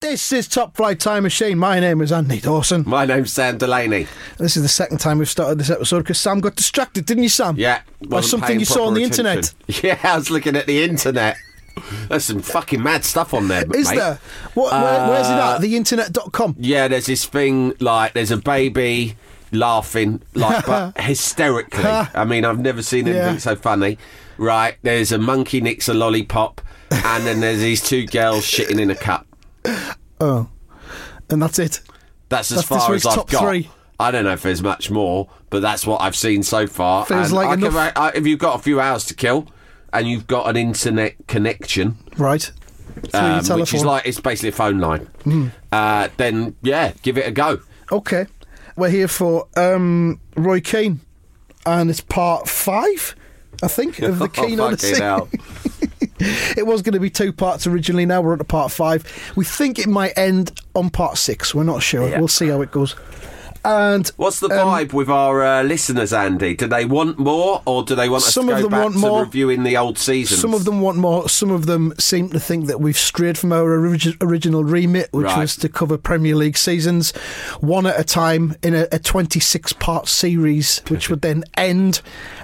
This is Top Flight Time Machine. My name is Andy Dawson. My name's Sam Delaney. This is the second time we've started this episode because Sam got distracted, didn't you, Sam? Yeah. By something you saw on the internet. Yeah, I was looking at the internet. There's some fucking mad stuff on there, Is mate. there? What, where, where's it Uh, at? Theinternet.com. Yeah, there's this thing like there's a baby laughing like but hysterically. I mean, I've never seen anything Yeah. so funny. Right, there's a monkey nicks a lollipop, and then there's these two girls shitting in a cup. Oh. And that's it. That's as That's far as I've got. three. I don't know if there's much more, but that's what I've seen so far. Feels And like I can enough. I- if you've got a few hours to kill, and you've got an internet connection, Right. Um, which is. Like it's basically a phone line, uh, then yeah, give it a go. Okay. We're here for um, Roy Keane, and it's part five, I think, of the Keane oh, Odyssey. It was going to be two parts originally. Now we're on to part five. We think it might end on part six. We're not sure. Yeah. We'll see how it goes. And What's the um, vibe with our uh, listeners, Andy? Do they want more, or do they want us Some to of them back want to more. reviewing the old seasons? Some of them want more. Some of them seem to think that we've strayed from our origi- original remit, which Right. was to cover Premier League seasons one at a time in a, a 26 part series, which would then end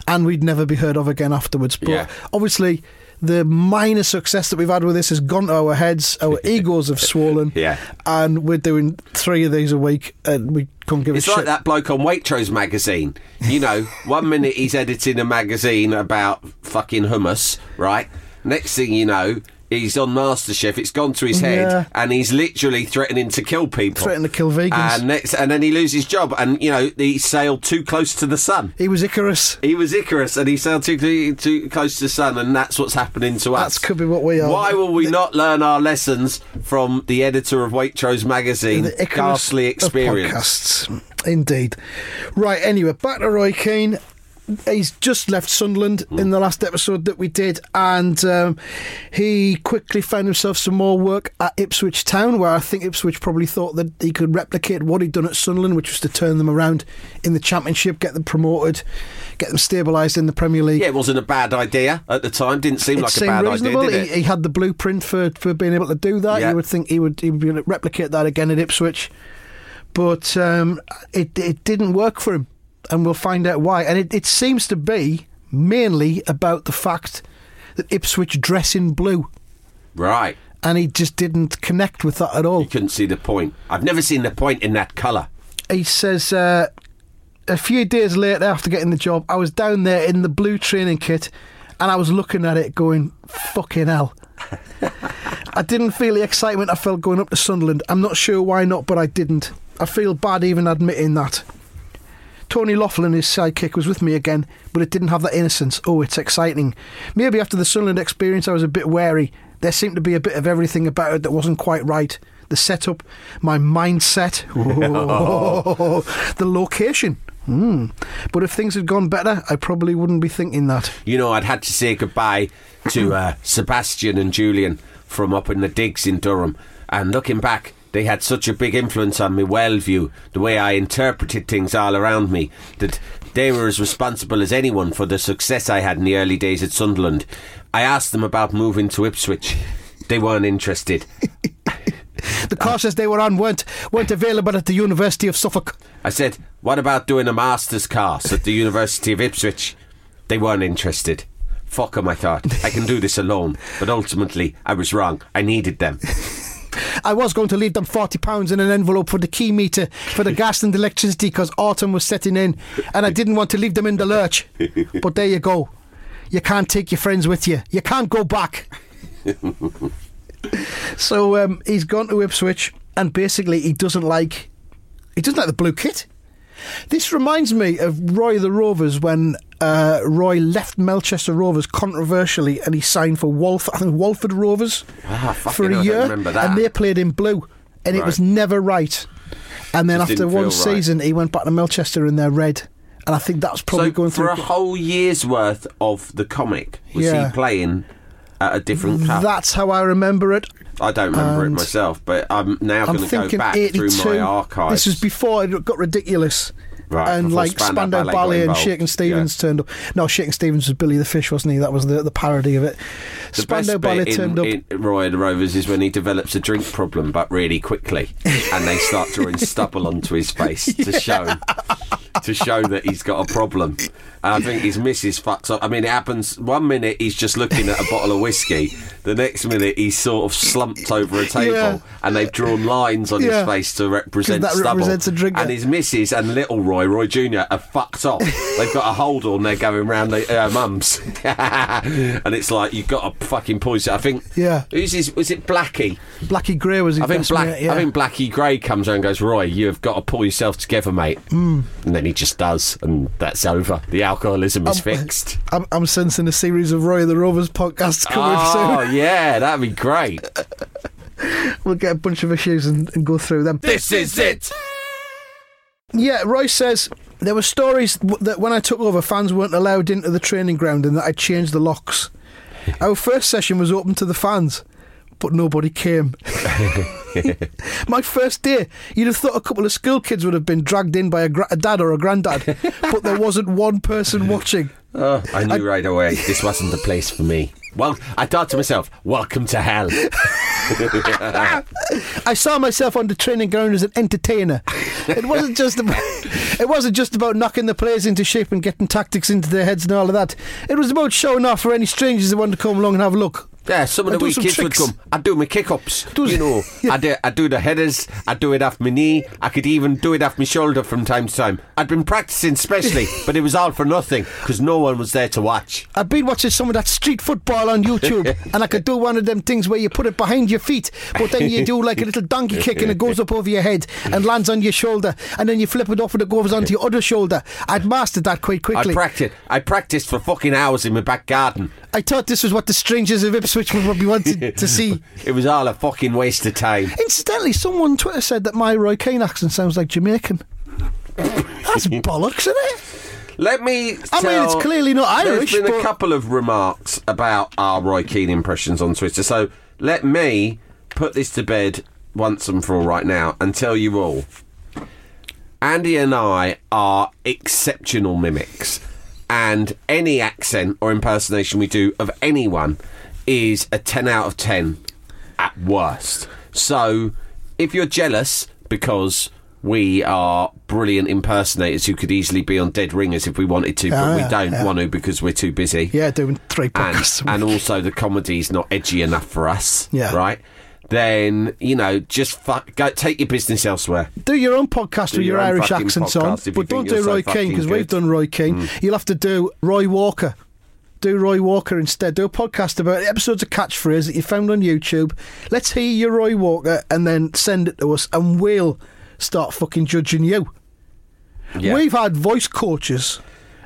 and we'd never be heard of again afterwards. But Yeah. obviously, the minor success that we've had with this has gone to our heads. Our egos have swollen. Yeah. And we're doing three of these a week and we can't give a shit. It's a like shit. that bloke on Waitrose magazine. You know, one minute he's editing a magazine about fucking hummus, right? Next thing you know, he's on MasterChef. It's gone to his head, Yeah. and he's literally threatening to kill people. Threatening to kill vegans. And next, and then he loses his job, and you know he sailed too close to the sun. He was Icarus. He was Icarus, and he sailed too too close to the sun, and that's what's happening to us. That could be what we are. Why will we not learn our lessons from the editor of Waitrose magazine? The Icarus Ghastly of experience. podcasts. Indeed. Right, anyway, back to Roy Keane. He's just left Sunderland in the last episode that we did, and um, he quickly found himself some more work at Ipswich Town, where I think Ipswich probably thought that he could replicate what he'd done at Sunderland, which was to turn them around in the Championship, get them promoted, get them stabilised in the Premier League. Yeah, it wasn't a bad idea at the time. Didn't seem It like a bad reasonable. idea, did he, it? he had the blueprint for, for being able to do that. Yeah. You would think he would he would be able to replicate that again at Ipswich, but um, it it didn't work for him, and we'll find out why. And it, it seems to be mainly about the fact that Ipswich dress in blue, Right. and he just didn't connect with that at all. You couldn't see the point. I've never seen the point in that colour. He says. Uh, a few days later, after getting the job, I was down there in the blue training kit, and I was looking at it, going, "Fucking hell." I didn't feel the excitement I felt going up to Sunderland. I'm not sure why not, but I didn't. I feel bad even admitting that. Tony Loughlan, his sidekick, was with me again, but it didn't have that innocence. Oh, it's exciting. Maybe after the Sunderland experience, I was a bit wary. There seemed to be a bit of everything about it that wasn't quite right. The setup, my mindset, oh, the location. Hmm. But if things had gone better, I probably wouldn't be thinking that. You know, I'd had to say goodbye to uh, Sebastian and Julian from up in the digs in Durham. And looking back, they had such a big influence on me worldview, the way I interpreted things all around me, that they were as responsible as anyone for the success I had in the early days at Sunderland. I asked them about moving to Ipswich. They weren't interested. The courses they were on weren't weren't available at the University of Suffolk. I said, What about doing a master's course at the University of Ipswich? They weren't interested. Fuck Fuck 'em, I thought. I can do this alone. But ultimately, I was wrong. I needed them. I was going to leave them forty pounds in an envelope for the key meter for the gas and electricity because autumn was setting in, and I didn't want to leave them in the lurch. But there you go. You can't take your friends with you. You can't go back. So um, he's gone to Ipswich, and basically he doesn't like he doesn't like the blue kit. This reminds me of Roy the Rovers when uh, Roy left Melchester Rovers controversially, and he signed for Wolf, I think Walford Rovers Ah, for a hell, I don't year, and they played in blue, and it was never right. And then Just after one right. season, he went back to Melchester in their red, and I think that's probably so going for through. a whole year's worth of the comic, was Yeah. he playing at a different club? That's how I remember it. I don't remember it myself, but I'm now going to go back 82. through my archives. This was before it got ridiculous. Right, and like Spandau Ballet and. Shakin' Stevens Yeah. turned up. No, Shakin' Stevens was Billy the Fish, wasn't he? That was the, the parody of it. The best Ballet turned in, up. in Roy and the Rovers is when he develops a drink problem, but really quickly, and they start drawing stubble onto his face to show to show that he's got a problem. I think his missus fucks up. I mean, it happens. One minute he's just looking at a bottle of whiskey, the next minute he's sort of slumped over a table, Yeah. and they've drawn lines on Yeah. his face to represent that stubble. represents a. And his missus and little Roy, Roy Junior, are fucked off. They've got a hold on. They're going round the uh, mums, and it's like you've got a fucking poison. I think. Yeah. Who's his? Was it Blackie? Blackie Gray was I think Black. yeah. I think Blackie Gray comes around and goes, Roy, you have got to pull yourself together, mate. Mm. And then he just does, and that's over. The alcoholism is Um, fixed. I'm, I'm sensing a series of Roy the Rovers podcasts coming Oh soon. yeah, that'd be great. We'll get a bunch of issues and, and go through them. this is it. Yeah, Roy says there were stories that when I took over, fans weren't allowed into the training ground and that I changed the locks. Our first session was open to the fans, but nobody came. My first day, you'd have thought a couple of school kids would have been dragged in by a, gra- a dad or a granddad, but there wasn't one person watching. Oh, I knew right away this wasn't the place for me. Well, I thought to myself, "Welcome to hell." I saw myself on the training ground as an entertainer. It wasn't just about, it wasn't just about knocking the players into shape and getting tactics into their heads and all of that. It was about showing off for any strangers that wanted to come along and have a look. Yeah, some of the wee kids tricks. would come. I'd do my kick ups. You know, I do, I do the headers. I'd do it off my knee. I could even do it off my shoulder from time to time. I'd been practicing specially, but it was all for nothing because no one was there to watch. I've been watching some of that street football on YouTube, and I could do one of them things where you put it behind your feet, but then you do like a little donkey kick and it goes up over your head and lands on your shoulder, and then you flip it off and it goes onto your other shoulder. I'd mastered that quite quickly. I practiced. I practiced for fucking hours in my back garden. I thought this was what the strangers of Ipswich would be wanted to see. It was all a fucking waste of time. Incidentally, someone on Twitter said that my Roy Keane accent sounds like Jamaican. That's bollocks, isn't it? Let me. I mean, it's clearly not Irish, There's been a couple of remarks about our Roy Keane impressions on Twitter, so let me put this to bed once and for all right now and tell you all. Andy and I are exceptional mimics, and any accent or impersonation we do of anyone is a 10 out of 10 at worst. So, if you're jealous because we are brilliant impersonators who could easily be on Dead Ringers if we wanted to, but we don't yeah. want to because we're too busy. Yeah, doing three And, podcasts. a and also the comedy's not edgy enough for us. Yeah. Right? Then, you know, just fuck, go, take your business elsewhere. do your own podcast Do with your, your Irish accents on, podcast if you but don't do you're so Roy Keane because we've. Mm. done Roy Keane. You'll have to do Roy Walker. Do Roy Walker instead. Do a podcast about episodes of catchphrase that you found on YouTube. Let's hear your Roy Walker and then send it to us, and we'll start fucking judging you. Yeah. We've had voice coaches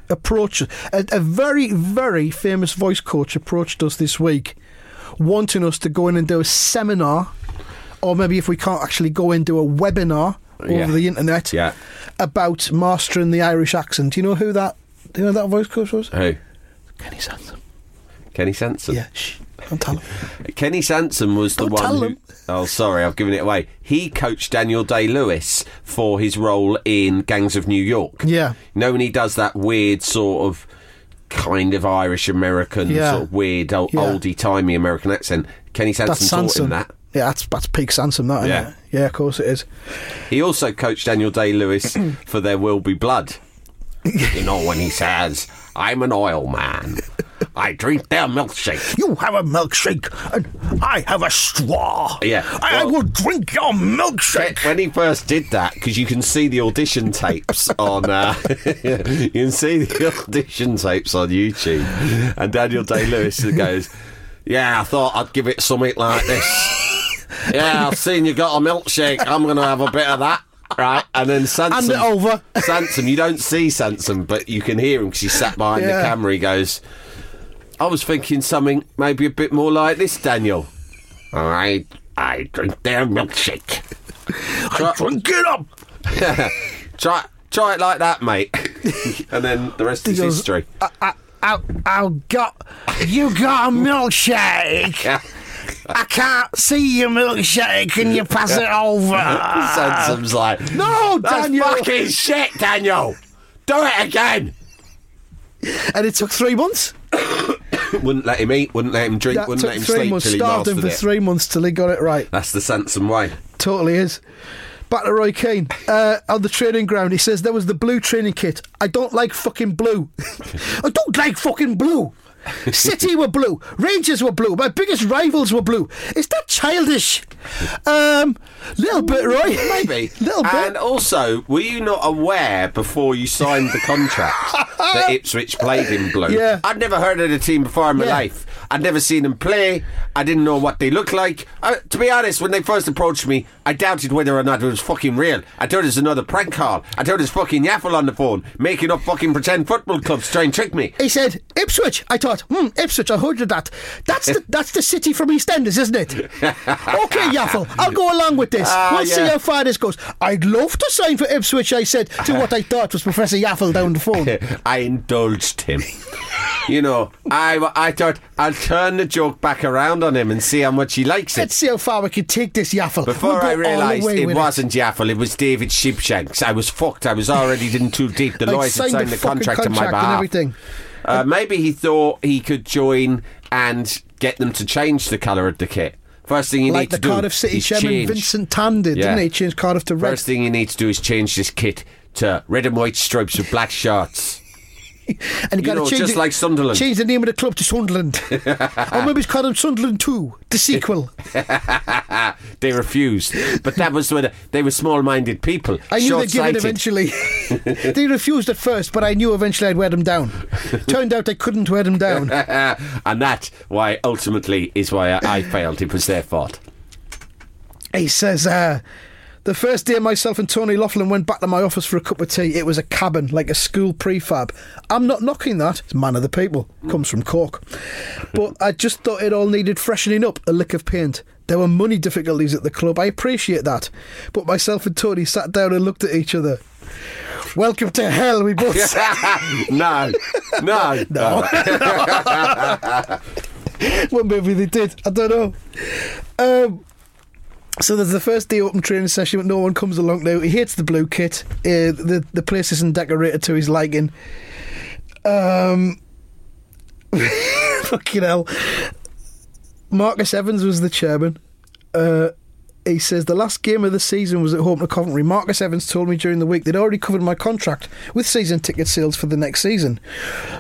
approach a, a very, very famous voice coach approached us this week, wanting us to go in and do a seminar, or maybe if we can't actually go in do a webinar Yeah. over the internet Yeah. about mastering the Irish accent. Do you know who that? Do you know who that voice coach was? Who? Kenny Sansom. Kenny Sansom. Yeah, shh, don't tell him. Kenny Sansom was the Don't one tell who. Oh, sorry, I've given it away. He coached Daniel Day Lewis for his role in Gangs of New York. Yeah. You know when he does that weird sort of kind of Irish American, Yeah. sort of weird old, Yeah. oldie timey American accent. Kenny Sansom That's taught him that. Yeah, that's that's peak Sansom. That isn't Yeah. it? yeah, of course it is. He also coached Daniel Day Lewis for There Will Be Blood. you know when he says, "I'm an oil man. I drink their milkshake." You have a milkshake, and I have a straw. Yeah, I well- will drink your milkshake. when he first did that, because you can see the audition tapes on, uh, you can see the audition tapes on YouTube, and Daniel Day Lewis goes, "Yeah, I thought I'd give it something like this." yeah, I've seen you got a milkshake. I'm going to have a bit of that. Right, and then Sansom, Hand it over. Sansom, you don't see Sansom, but you can hear him because he sat behind Yeah. the camera. He goes, "I was thinking something maybe a bit more like this, Daniel. I I drink their milkshake. Try, Drink it up. try try it like that, mate. and then the rest is goes, history. I, I, I, I got you got a milkshake. I can't see your milkshake. Can you pass it over? Sansom's like, No, that's Daniel. fucking shit, Daniel. Do it again. And it took three months. Wouldn't let him eat, wouldn't let him drink, That wouldn't took let him three sleep months. till he Starved him mastered for it. three months till he got it right. That's the Sansom way. Totally is. Back to Roy Keane. Uh, on the training ground, he says there was the blue training kit. I don't like fucking blue. I don't like fucking blue. City were blue. Rangers were blue. My biggest rivals were blue. Is that childish? Um, little bit, Roy. Maybe. little bit. And also, were you not aware before you signed the contract that Ipswich played in blue? Yeah. I'd never heard of the team before in my Yeah. life. I'd never seen them play. I didn't know what they looked like. Uh, to be honest, when they first approached me, I doubted whether or not it was fucking real. I thought it was another prank call. I thought it was fucking Yaffle on the phone, making up fucking pretend football clubs trying to try and trick me. He said Ipswich. I thought, hmm, Ipswich. I heard of that. That's the that's the city from EastEnders, isn't it? okay, Yaffle. I'll go along with this. Ah, we'll see how far this goes. I'd love to sign for Ipswich. I said to what I thought was Professor Yaffle down the phone. I indulged him. You know, I, I thought I'll turn the joke back around on him and see how much he likes it. Let's see how far we can take this Yaffle. Before We'll I realised it wasn't Yaffle, it was David Sheepshanks. I was fucked. I was already in too deep. The lawyers had signed the the fucking contract on my contract and behalf. everything. Uh, maybe he thought he could join and get them to change the colour of the kit. First thing you Like need the to do Cardiff City chairman change. Vincent Tan did, Yeah. didn't he? Changed Cardiff to red. First thing you need to do is change this kit to red and white stripes with black shorts. and you got to change just it- like Sunderland. Change the name of the club to Sunderland, or maybe it's called them Sunderland Two, the sequel. They refused, but that was when they were small-minded people. I knew they'd give in eventually. they refused at first, but I knew eventually I'd wear them down. Turned out I couldn't wear them down. and that why ultimately is why I, I failed. It was their fault. He says, uh, the first day myself and Tony Loughlan went back to my office for a cup of tea, it was a cabin, like a school prefab. I'm not knocking that. It's man of the people. Comes from Cork. But I just thought it all needed freshening up, a lick of paint. There were money difficulties at the club. I appreciate that. But myself and Tony sat down and looked at each other. Welcome to hell, we both said. no, no, no. well, maybe they did. I don't know. Um, so there's the first day open training session, but no one comes along now. He hates the blue kit. Uh, the the place isn't decorated to his liking. Um, fucking hell. Marcus Evans was the chairman. Uh, he says the last game of the season was at home to Coventry. Marcus Evans told me during the week they'd already covered my contract with season ticket sales for the next season.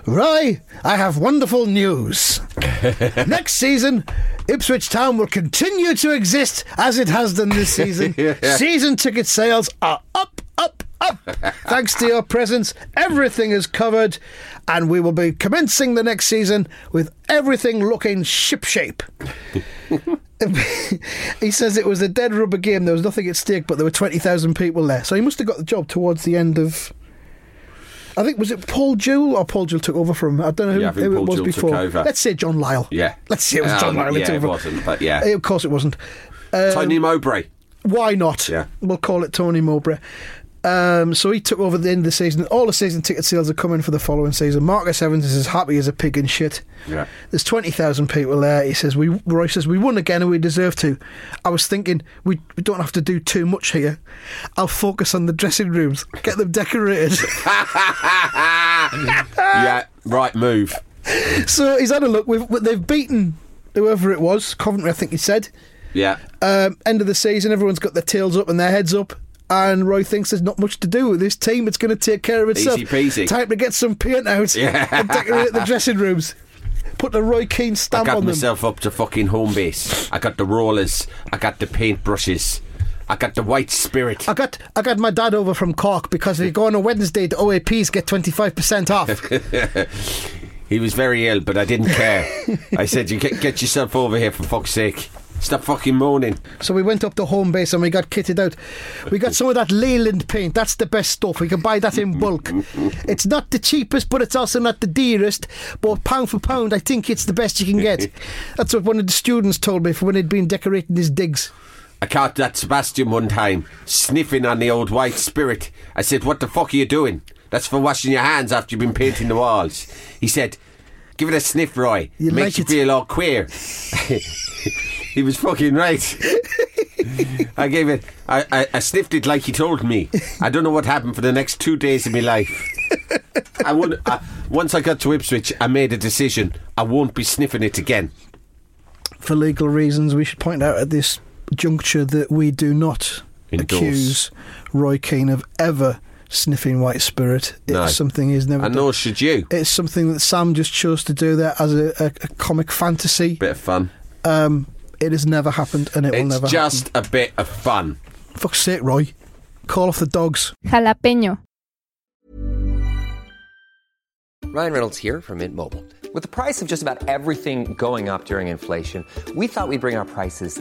Roy, I have wonderful news. next season, Ipswich Town will continue to exist as it has done this season. Season ticket sales are up, up, up. Thanks to your presence, everything is covered, and we will be commencing the next season with everything looking shipshape. he says it was a dead rubber game. There was nothing at stake, but there were twenty thousand people there. So he must have got the job towards the end of. I think was it Paul Jewell or Paul Jewell took over from. I don't know who, Yeah, who it was Jewell before. Let's say John Lyall. Yeah. Let's say it was John Um, Lyall. who yeah, it wasn't, but yeah. Eh, of course it wasn't. Um, Tony Mowbray. Why not? Yeah. We'll call it Tony Mowbray. Um, so he took over at the end of the season. All the season ticket sales are coming for the following season. Marcus Evans is as happy as a pig in shit. Yeah. There's 20,000 people there. He says, we, Roy says, we won again and we deserve to. I was thinking, we, we don't have to do too much here. I'll focus on the dressing rooms, get them decorated. yeah, right move. so he's had a look. We've, they've beaten whoever it was, Coventry, I think he said. Yeah. Um, end of the season, everyone's got their tails up and their heads up. And Roy thinks there's not much to do with this team. It's going to take care of itself. Easy peasy. Time to get some paint out Yeah. and decorate the dressing rooms. Put the Roy Keane I stamp got on them. I got myself up to fucking Homebase. I got the rollers. I got the paint brushes. I got the white spirit. I got I got my dad over from Cork because if you go on a Wednesday, the OAPs get twenty five percent off. He was very ill, but I didn't care. I said, "You get, get yourself over here for fuck's sake." Stop fucking moaning. So we went up to Homebase and we got kitted out. We got some of that Leyland paint. That's the best stuff. We can buy that in bulk. It's not the cheapest, but it's also not the dearest. But pound for pound, I think it's the best you can get. That's what one of the students told me for when he'd been decorating his digs. I caught that Sebastian one time sniffing on the old white spirit. I said, What the fuck are you doing? That's for washing your hands after you've been painting the walls. He said, Give it a sniff, Roy. You Makes like you it." feel all queer. he was fucking right. I gave it, I, I, I sniffed it like he told me. I don't know what happened for the next two days of my life. I would, I, once I got to Ipswich, I made a decision. I won't be sniffing it again. For legal reasons, we should point out at this juncture that we do not Endorse. accuse Roy Keane of ever sniffing white spirit. It's No. something he's never And done. nor should you. It's something that Sam just chose to do there as a, a, a comic fantasy. Bit of fun. Um, it has never happened, and it will never. It's never just a bit of fun. happen. Fuck's sake, Roy. Call off the dogs. Jalapeño. Ryan Reynolds here from Mint Mobile. With the price of just about everything going up during inflation, we thought we'd bring our prices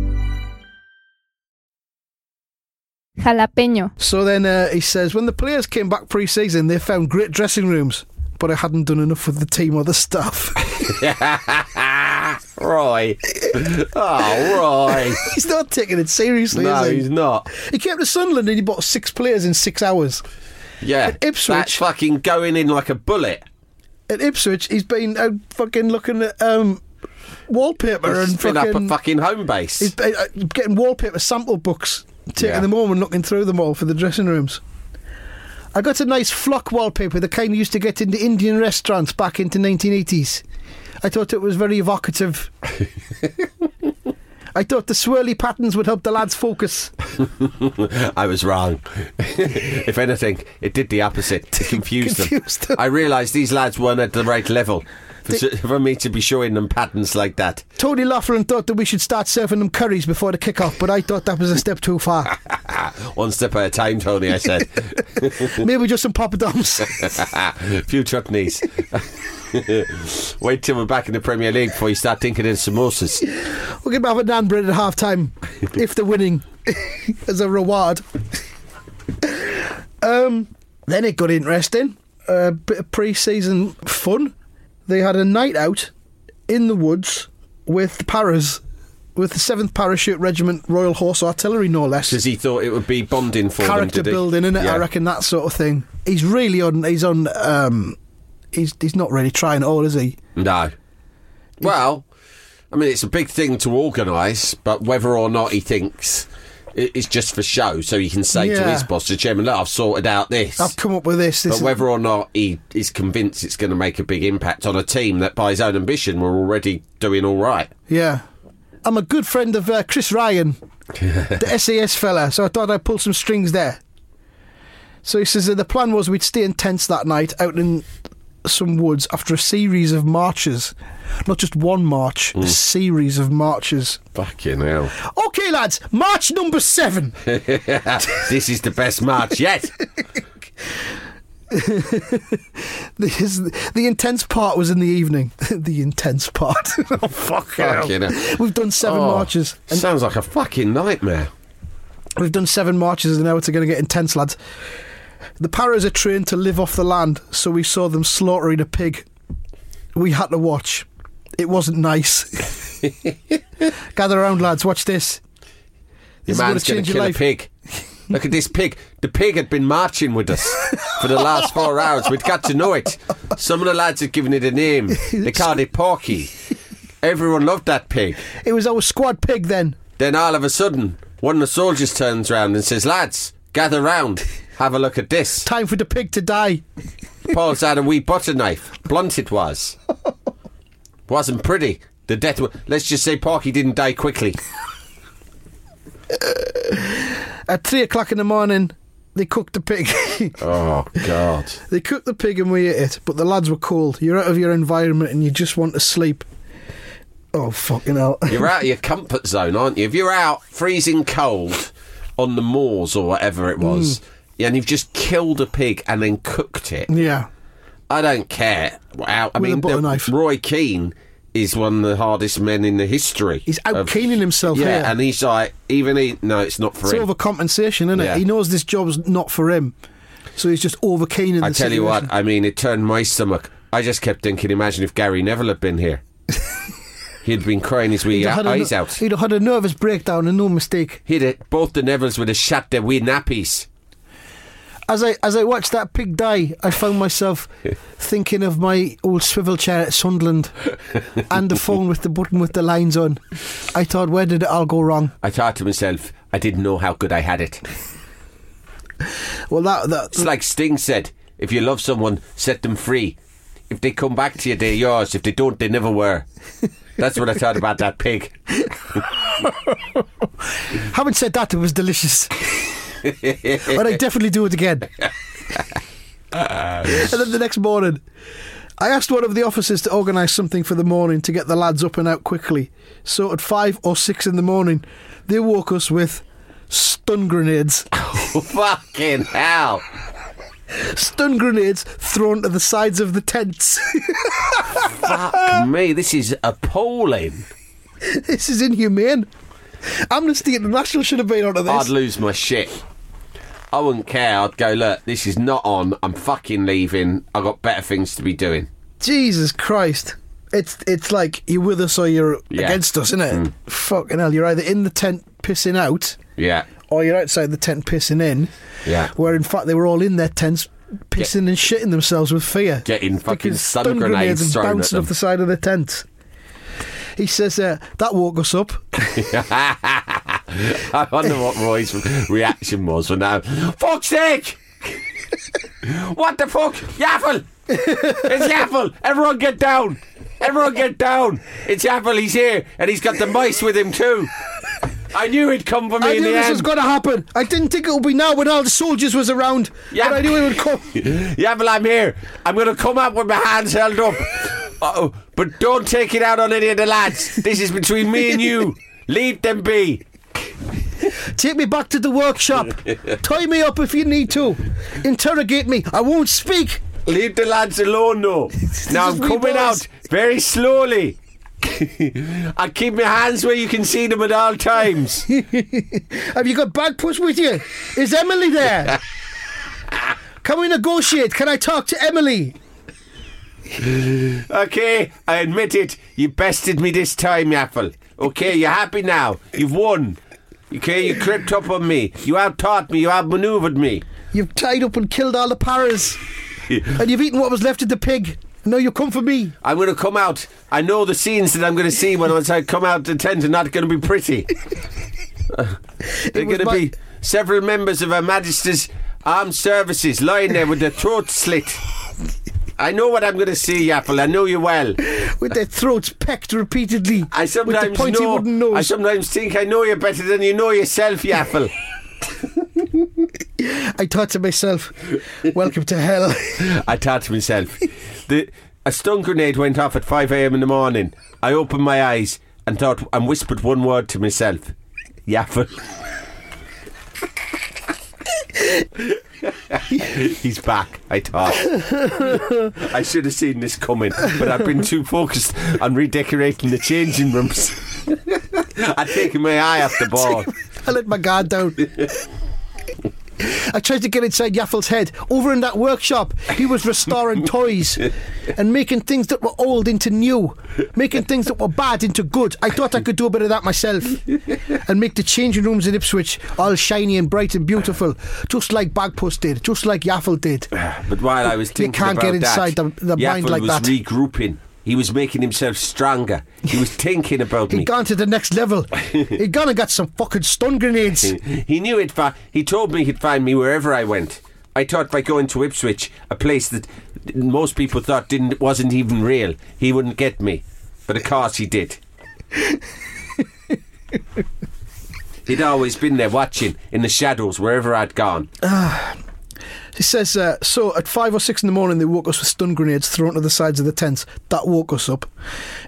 Jalapeño. So then uh, he says, when the players came back pre-season, they found great dressing rooms, but I hadn't done enough with the team or the staff. Roy. oh, Roy. he's not taking it seriously, no, is he? he's not. He came to Sunderland and he bought six players in six hours. Yeah. At Ipswich- That's fucking going in like a bullet. At Ipswich, he's been out fucking looking at um, wallpaper He's and been up a fucking Homebase. He's been, uh, getting wallpaper sample books, taking Yeah. them home and looking through them all for the dressing rooms. I got a nice flock wallpaper, the kind you used to get in the Indian restaurants back into 1980s. I thought it was very evocative. I thought the swirly patterns would help the lads focus. I was wrong. if anything, it did the opposite. It confused, Confused them. them. I realised these lads weren't at the right level for, for me to be showing them patterns like that. Tony Loughlan thought that we should start serving them curries before the kick-off, but I thought that was a step too far. One step at a time, Tony, I said. Maybe just some poppadoms. Few chutneys. Wait till we're back in the Premier League before you start thinking of samosas. We're going to have a nan bread at half time if they're winning as a reward. um, then it got interesting. A bit of pre season fun. They had a night out in the woods with the Paras, with the 7th Parachute Regiment Royal Horse Artillery, no less. Because he thought it would be bonding for them, Character did building, innit? Yeah. I reckon that sort of thing. He's really on. He's on. Um, he's he's not really trying at all, is he? No. Well, I mean, it's a big thing to organise, but whether or not he thinks it's just for show, so he can say to his boss, the chairman, look, I've sorted out this. I've come up with this. this but whether or not he is convinced it's going to make a big impact on a team that, by his own ambition, were already doing all right. Yeah. I'm a good friend of uh, Chris Ryan, the SAS fella, so I thought I'd pull some strings there. So he says that the plan was we'd stay in tents that night out in some woods after a series of marches. Not just one march, a mm. series of marches. Fucking hell. Okay, lads, march number seven. this is the best march yet. This, the intense part was in the evening. the intense part. oh, fuck hell. Fucking hell. We've done seven Oh, marches. Sounds like a fucking nightmare. We've done seven marches and now it's going to get intense, lads. The Paras are trained to live off the land, so we saw them slaughtering a pig. We had to watch. It wasn't nice. Gather around, lads. Watch this. Your This is gonna man's going to kill a pig. Look at this pig. The pig had been marching with us for the last four hours. We'd got to know it. Some of the lads had given it a name. They called it Porky. Everyone loved that pig. It was our squad pig then. Then all of a sudden, one of the soldiers turns round and says, Lads, gather round. Have a look at this. Time for the pig to die. Paul's had a wee butter knife. Blunt it was. Wasn't pretty. The death. wa- Let's just say Porky didn't die quickly. At three o'clock in the morning, they cooked the pig. Oh God. they cooked the pig and we ate it, but the lads were cold. You're out of your environment and you just want to sleep. Oh, fucking hell. You're out of your comfort zone, aren't you? If you're out freezing cold on the moors or whatever it was, hmm. And you've just killed a pig and then cooked it, yeah. I don't care. Wow. I With mean, butter the- knife. Roy Keane is one of the hardest men in the history. He's out of- keening himself Yeah, here. and he's like, even he. No, it's not for him. It's him. overcompensation, isn't it? He knows this job's not for him. So he's just overkeening the I tell you what. I mean, it turned my stomach. I just kept thinking, imagine if Gary Neville had been here. He'd been crying his wee He'd had a eyes out. He'd have had a nervous breakdown and no mistake. He'd have, both the Nevilles would have shot their wee nappies. As I as I watched that pig die, I found myself thinking of my old swivel chair at Sunderland and the phone with the button with the lines on. I thought, where did it all go wrong? I thought to myself, I didn't know how good I had it. Well, that that It's like Sting said, if you love someone, set them free. If they come back to you, they're yours. If they don't, they never were. That's what I thought about that pig. Having said that, it was delicious. But I definitely do it again. and then the next morning, I asked one of the officers to organise something for the morning to get the lads up and out quickly. So at five or six in the morning, they woke us with stun grenades. Oh, Fucking hell. stun grenades thrown to the sides of the tents. Fuck me, this is appalling. this is inhumane. Amnesty International should have been onto this. I'd lose my shit. I wouldn't care. I'd go, look, this is not on. I'm fucking leaving. I've got better things to be doing. Jesus Christ. It's it's like you're with us or you're Yeah. against us, isn't it? Fucking hell, you're either in the tent pissing out Yeah. or you're outside the tent pissing in. Yeah. Where in fact they were all in their tents pissing and shitting themselves with fear. Getting fucking stun grenades and thrown at bouncing them. off the side of the tent. He says uh, that woke us up. I wonder what Roy's reaction was for now. Fuck's sake! what the fuck? Yaffle! It's Yaffle! Everyone get down! Everyone get down! It's Yaffle, he's here, and he's got the mice with him too. I knew he'd come for me I in knew the this end. was going to happen. I didn't think it would be now when all the soldiers was around. Yeah. But I knew it would come. Yaffle, I'm here. I'm going to come up with my hands held up. Uh-oh. But don't take it out on any of the lads. This is between me and you. Leave them be. Take me back to the workshop. Tie me up if you need to. Interrogate me. I won't speak. Leave the lads alone, though. now I'm coming out very slowly. I keep my hands where you can see them at all times. Have you got Bagpuss with you? Is Emily there? Can we negotiate? Can I talk to Emily? Okay, I admit it. You bested me this time, Yaffle. Okay, you're happy now. You've won. Okay, you crept up on me. You out-taught me. You outmaneuvered me. You've tied up and killed all the paras. and you've eaten what was left of the pig. Now you come for me. I'm going to come out. I know the scenes that I'm going to see when once I come out the tent are not going to be pretty. They're going to my- be several members of Her Majesty's Armed Services lying there with their throats slit. I know what I'm going to see, Yaffle. I know you well. With their throats pecked repeatedly. I with sometimes know. nose. I sometimes think I know you better than you know yourself, Yaffle. I thought to myself, welcome to hell. I thought to myself, the a stun grenade went off at 5 a.m. in the morning. I opened my eyes and thought and whispered one word to myself, Yaffle. He's back, I thought. I should have seen this coming, but I've been too focused on redecorating the changing rooms. I'd taken my eye off the ball. I let my guard down. I tried to get inside Yaffle's head. Over in that workshop, he was restoring toys and making things that were old into new, making things that were bad into good. I thought I could do a bit of that myself and make the changing rooms in Ipswich all shiny and bright and beautiful, just like Bagpuss did, just like Yaffel did. But while I was You can't about get inside that, the- the mind like was that. regrouping. He was making himself stronger. He was thinking about me. He'd gone to the next level. He'd gone and got some fucking stun grenades. He knew he'd fi- He told me he'd find me wherever I went. I thought by going to Ipswich, a place that most people thought didn't wasn't even real, he wouldn't get me. But of course he did. He'd always been there watching in the shadows wherever I'd gone. Ah. He says, uh, so at five or six in the morning, they woke us with stun grenades thrown to the sides of the tents. That woke us up.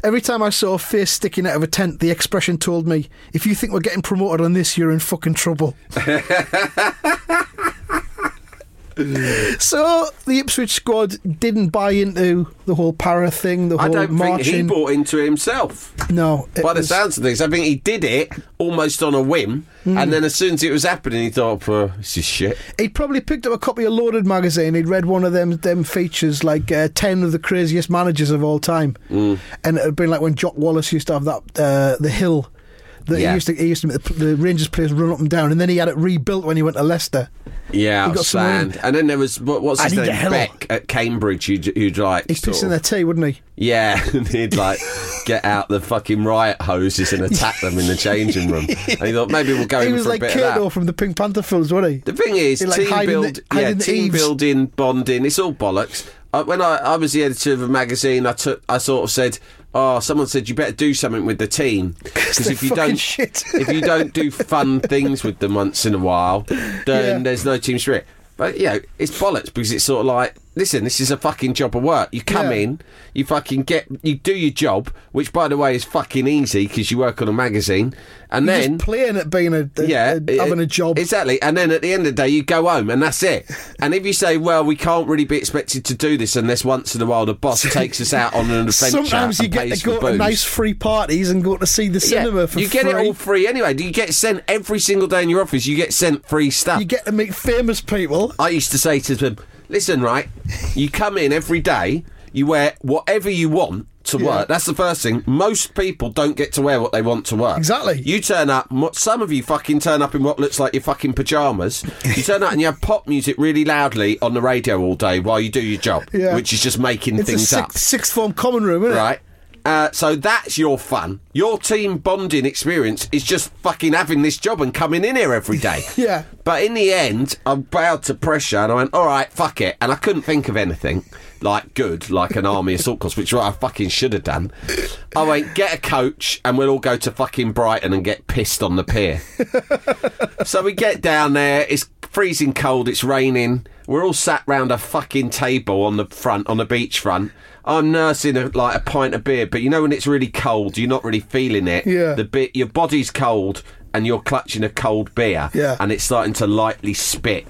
Every time I saw a face sticking out of a tent, the expression told me, if you think we're getting promoted on this, you're in fucking trouble. so the Ipswich squad didn't buy into the whole para thing, the I whole don't think marching. he bought into it himself. no, By the sounds of things, I think he did it almost on a whim, Hmm. and then as soon as it was happening, he thought, "Oh, this is shit." He'd probably picked up a copy of Loaded magazine. He'd read one of them them features like uh, ten of the craziest managers of all time, Mm. and it had been like when Jock Wallace used to have that uh, the hill. That Yeah. he used to he used to make the, the Rangers players run up and down, and then he had it rebuilt when he went to Leicester. Yeah, He got sand. And then there was what, what's his name? Beck at Cambridge, who'd, who'd like He's pissing their tea, wouldn't he? Yeah, and he'd like get out the fucking riot hoses and attack them in the changing room. And he thought maybe we'll go he in was for like a bit of that. from the Pink Panther films, wasn't he? The thing is, like, team build, the- yeah, team eaves. building, bonding, it's all bollocks. Uh, when I, I was the editor of a magazine, I took, I sort of said, "Oh, someone said you better do something with the team because if you don't, shit." if you don't do fun things with them once in a while, then Yeah. there's no team spirit." But you know, it's bollocks because it's sort of like, listen, this is a fucking job of work. You come Yeah. in, you fucking get, you do your job, which by the way is fucking easy because you work on a magazine, and You're then just playing at being a, a- yeah, a- having a job. Exactly. And then at the end of the day, you go home and that's it. And if you say, well, we can't really be expected to do this unless once in a while the boss takes us out on an adventure Sometimes you get to go to nice free parties and go to see the Yeah, cinema for you get it all free anyway. Do you get sent every single day in your office. You get sent free stuff. You get to meet famous people. I used to say to them, listen, right, you come in every day, you wear whatever you want to Yeah. work. That's the first thing. Most people don't get to wear what they want to work. Exactly. You turn up, some of you fucking turn up in what looks like your fucking pyjamas. You turn up and you have pop music really loudly on the radio all day while you do your job, Yeah. which is just making It's a things up. sixth, form common room, isn't it? Uh, so that's your fun. Your team bonding experience is just fucking having this job and coming in here every day. Yeah. But in the end, I bowed to pressure and I went, all right, fuck it. And I couldn't think of anything like good, like an army assault course, which I fucking should have done. I went, get a coach and we'll all go to fucking Brighton and get pissed on the pier. so we get down there, it's freezing cold, it's raining. We're all sat round a fucking table on the front, on the beach front. I'm nursing a, like a pint of beer, but you know when it's really cold, you're not really feeling it. Yeah. The bit, your body's cold, and you're clutching a cold beer. Yeah. And it's starting to lightly spit,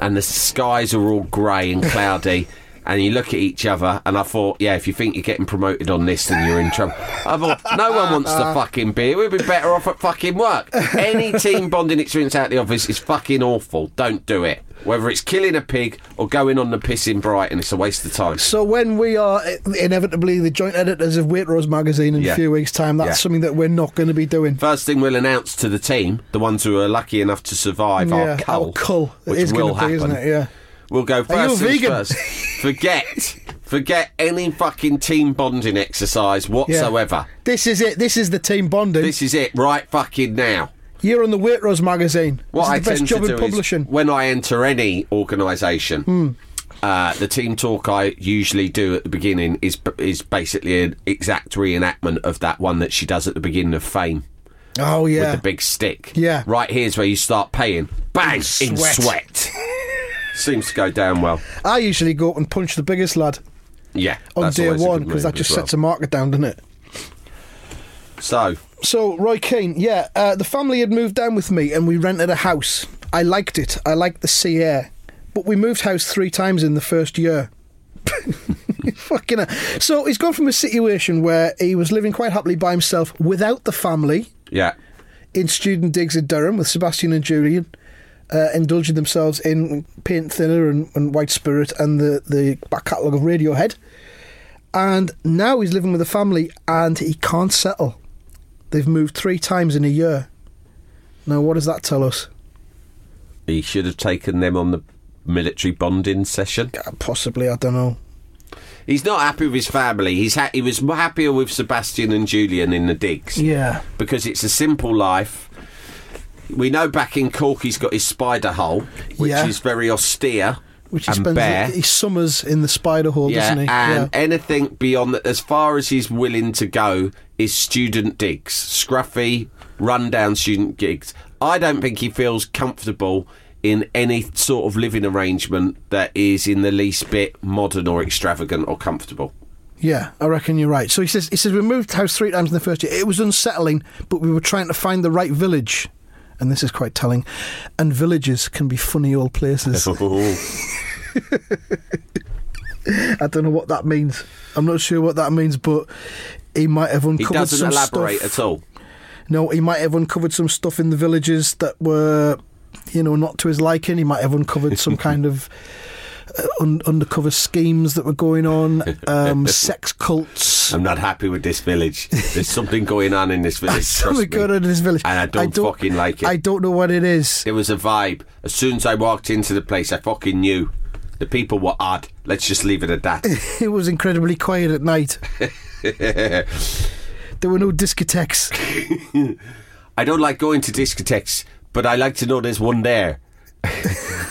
and the skies are all grey and cloudy. And you look at each other, and I thought, yeah, if you think you're getting promoted on this, then you're in trouble. I thought, no one wants the uh-huh. fucking beer. We'd be better off at fucking work. Any team bonding experience out the office is fucking awful. Don't do it. Whether it's killing a pig or going on the piss in Brighton, it's a waste of time. So when we are inevitably the joint editors of Waitrose magazine in Yeah. a few weeks' time, that's Yeah. something that we're not going to be doing. First thing we'll announce to the team, the ones who are lucky enough to survive Yeah, our cull, our cull. It which is will be, happen. isn't it? Yeah. We'll go Are you first first. Forget, forget any fucking team bonding exercise whatsoever. This is it. This is the team bonding. This is it, right fucking now. You're on the Waitrose magazine. What I the best tend job to in do publishing. is when I enter any organisation, Hmm. uh, the team talk I usually do at the beginning is is basically an exact reenactment of that one that she does at the beginning of Fame oh yeah, with the big stick. Yeah. right here's where you start paying. Bang in sweat. sweat. Seems to go down well. I usually go and punch the biggest lad Yeah, on day one because that just well. sets a market down, doesn't it? So So Roy Keane, yeah, uh, the family had moved down with me and we rented a house. I liked it. I liked the sea air, but we moved house three times in the first year. Fucking hell. So he's gone from a situation where he was living quite happily by himself without the family yeah, in student digs in Durham with Sebastian and Julian. Uh, indulging themselves in paint thinner and, and white spirit and the, the back catalogue of Radiohead. And now he's living with a family and he can't settle. They've moved three times in a year. Now, what does that tell us? He should have taken them on the military bonding session. Possibly, I don't know. He's not happy with his family. He's ha- he was happier with Sebastian and Julian in the digs. Yeah. because it's a simple life. We know back in Cork he's got his spider hole, which Yeah. is very austere Which he and spends bare. he summers in the spider hole, yeah, doesn't he? and anything beyond that, as far as he's willing to go, is student digs, scruffy, rundown student gigs. I don't think he feels comfortable in any sort of living arrangement that is in the least bit modern or extravagant or comfortable. Yeah, I reckon you're right. So he says he says we moved house three times in the first year. It was unsettling, but we were trying to find the right village. And this is quite telling. And villages can be funny old places. Oh. I don't know what that means. I'm not sure what that means, but he might have uncovered. he doesn't some elaborate stuff. at all. No, he might have uncovered some stuff in the villages that were, you know, not to his liking. He might have uncovered some kind of un- undercover schemes that were going on, um, sex cults. I'm not happy with this village. There's something going on in this village. Something going on in this village. And I don't, fucking like it. I don't know what it is. There was a vibe. As soon as I walked into the place, I fucking knew. The people were odd. Let's just leave it at that. It was incredibly quiet at night. there were no discotheques. I don't like going to discotheques, but I like to know there's one there.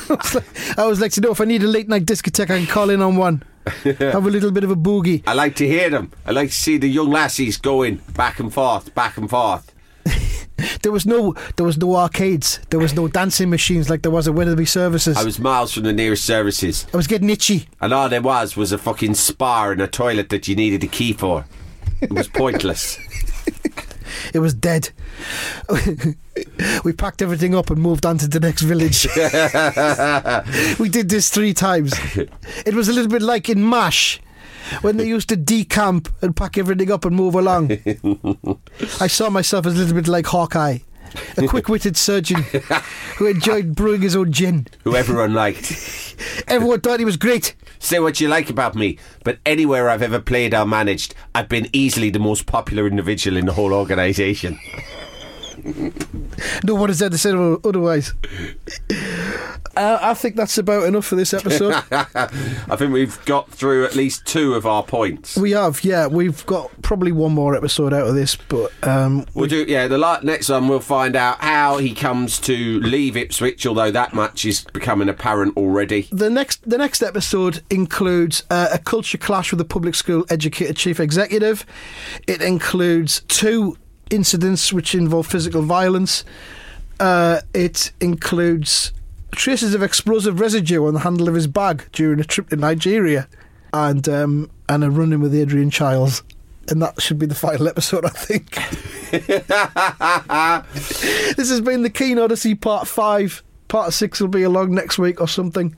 I always like to know if I need a late night discotheque, I can call in on one. Have a little bit of a boogie. I like to hear them. I like to see the young lassies going back and forth, back and forth. There was no, there was no arcades. There was no dancing machines like there was at Wetherby Services. I was miles from the nearest services, I was getting itchy. and all there was was a fucking spa and a toilet that you needed a key for. It was pointless. It was dead. we packed everything up and moved on to the next village. we did this three times. It was a little bit like in MASH when they used to decamp and pack everything up and move along. I saw myself as a little bit like Hawkeye, a quick witted surgeon who enjoyed brewing his own gin. Who everyone liked. Everyone thought he was great. Say what you like about me, but anywhere I've ever played or managed, I've been easily the most popular individual in the whole organisation. No one has ever said otherwise. Uh, I think that's about enough for this episode. I think we've got through at least two of our points. we have, yeah. We've got probably one more episode out of this, but um, We'll do, yeah. The la- next one, we'll find out how he comes to leave Ipswich. Although that much is becoming apparent already. the next the next episode includes uh, a culture clash with the public school educated chief executive. It includes two incidents which involve physical violence. Uh, it includes traces of explosive residue on the handle of his bag during a trip to Nigeria, and um, and a run-in with Adrian Chiles. And that should be the final episode, I think. this has been the Keane Odyssey Part 5. Part 6 will be along next week or something.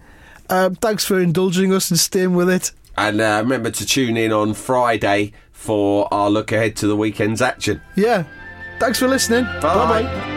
Um, thanks for indulging us and staying with it. And uh, remember to tune in on Friday for our look ahead to the weekend's action. Yeah. Thanks for listening. Bye. Bye-bye.